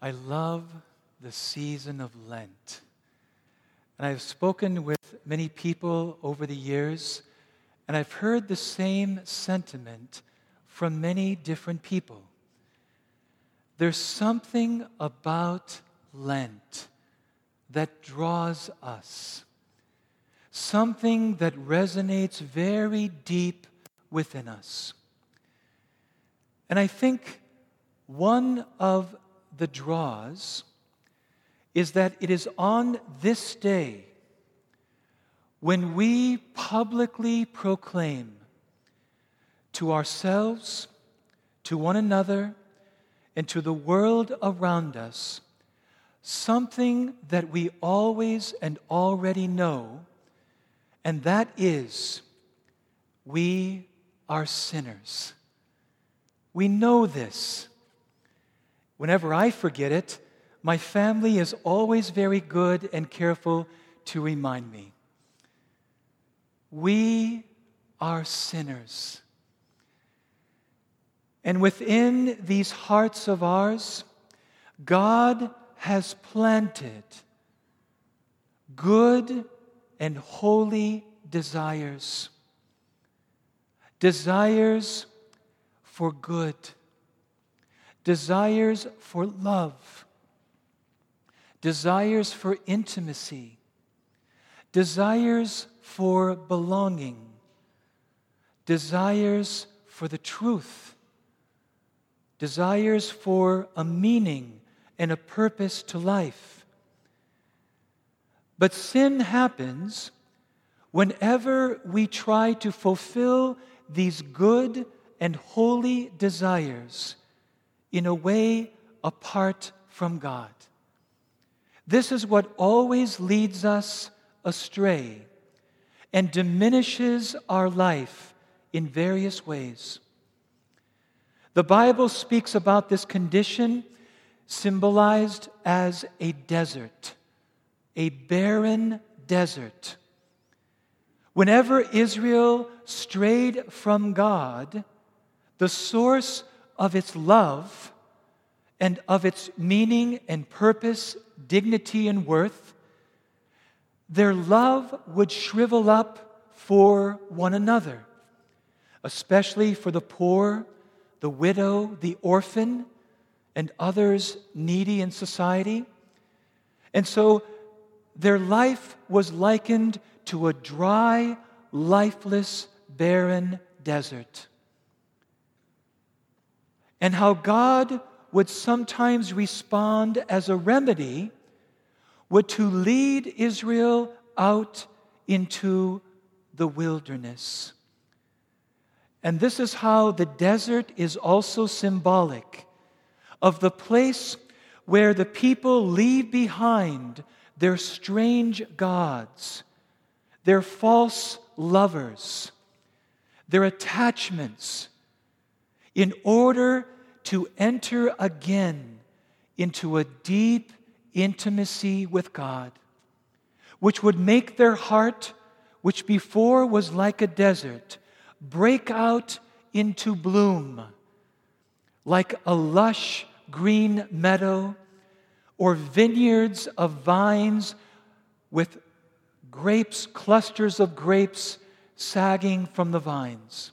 I love the season of Lent. And I've spoken with many people over the years, and I've heard the same sentiment from many different people. There's something about Lent that draws us, something that resonates very deep within us. And I think one of the draws is that it is on this day when we publicly proclaim to ourselves, to one another, and to the world around us something that we always and already know, and that is we are sinners. We know this. Whenever I forget it, my family is always very good and careful to remind me. We are sinners. And within these hearts of ours, God has planted good and holy desires. Desires for good desires for love, desires for intimacy, desires for belonging, desires for the truth, desires for a meaning and a purpose to life. But sin happens whenever we try to fulfill these good and holy desires in a way apart from God. This is what always leads us astray and diminishes our life in various ways. The Bible speaks about this condition symbolized as a desert, a barren desert. Whenever Israel strayed from God, the source of its love and of its meaning and purpose, dignity and worth, their love would shrivel up for one another, especially for the poor, the widow, the orphan, and others needy in society. And so their life was likened to a dry, lifeless, barren desert and how God would sometimes respond as a remedy would to lead Israel out into the wilderness. And this is how the desert is also symbolic of the place where the people leave behind their strange gods, their false lovers, their attachments in order to enter again into a deep intimacy with God, which would make their heart, which before was like a desert, break out into bloom like a lush green meadow or vineyards of vines with grapes, clusters of grapes sagging from the vines.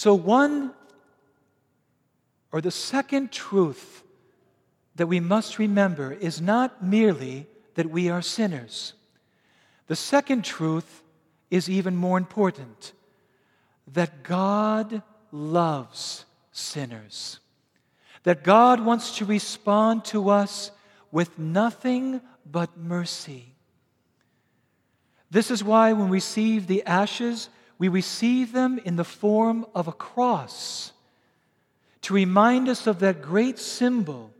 So, one or the second truth that we must remember is not merely that we are sinners. The second truth is even more important that God loves sinners. That God wants to respond to us with nothing but mercy. This is why when we receive the ashes, we receive them in the form of a cross to remind us of that great symbol,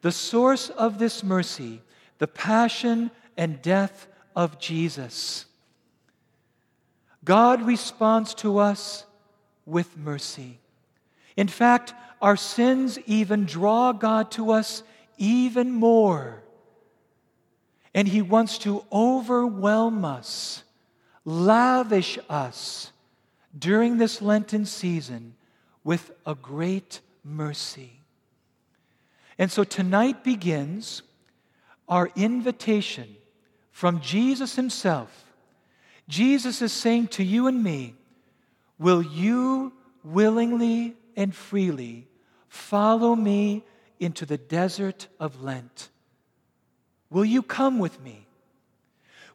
the source of this mercy, the passion and death of Jesus. God responds to us with mercy. In fact, our sins even draw God to us even more. And He wants to overwhelm us lavish us during this Lenten season with a great mercy. And so tonight begins our invitation from Jesus Himself. Jesus is saying to you and me, Will you willingly and freely follow me into the desert of Lent? Will you come with me?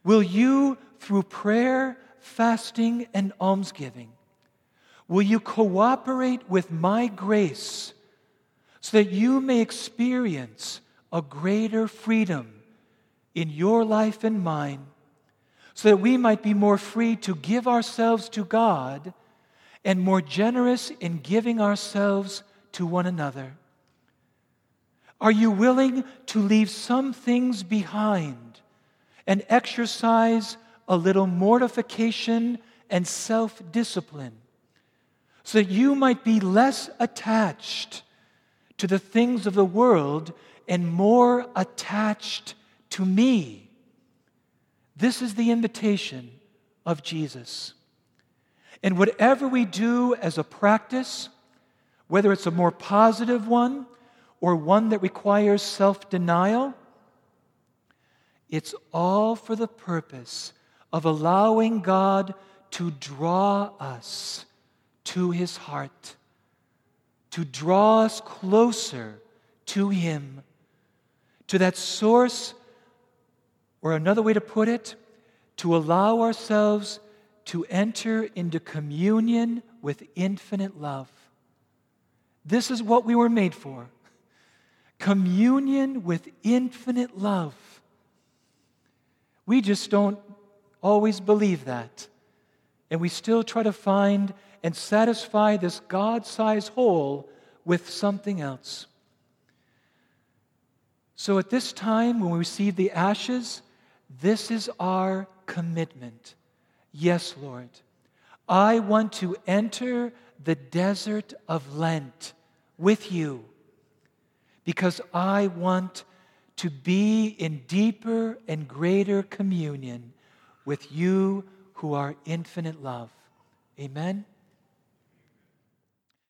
Will you, through prayer, fasting, and almsgiving, will you cooperate with my grace so that you may experience a greater freedom in your life and mine, so that we might be more free to give ourselves to God and more generous in giving ourselves to one another? Are you willing to leave some things behind and exercise a little mortification and self discipline so that you might be less attached to the things of the world and more attached to me? This is the invitation of Jesus. And whatever we do as a practice, whether it's a more positive one or one that requires self denial, it's all for the purpose of allowing God to draw us to his heart, to draw us closer to him, to that source, or another way to put it, to allow ourselves to enter into communion with infinite love. This is what we were made for communion with infinite love. We just don't always believe that. And we still try to find and satisfy this God sized hole with something else. So at this time, when we receive the ashes, this is our commitment. Yes, Lord, I want to enter the desert of Lent with you because I want to be in deeper and greater communion with you who are infinite love. Amen.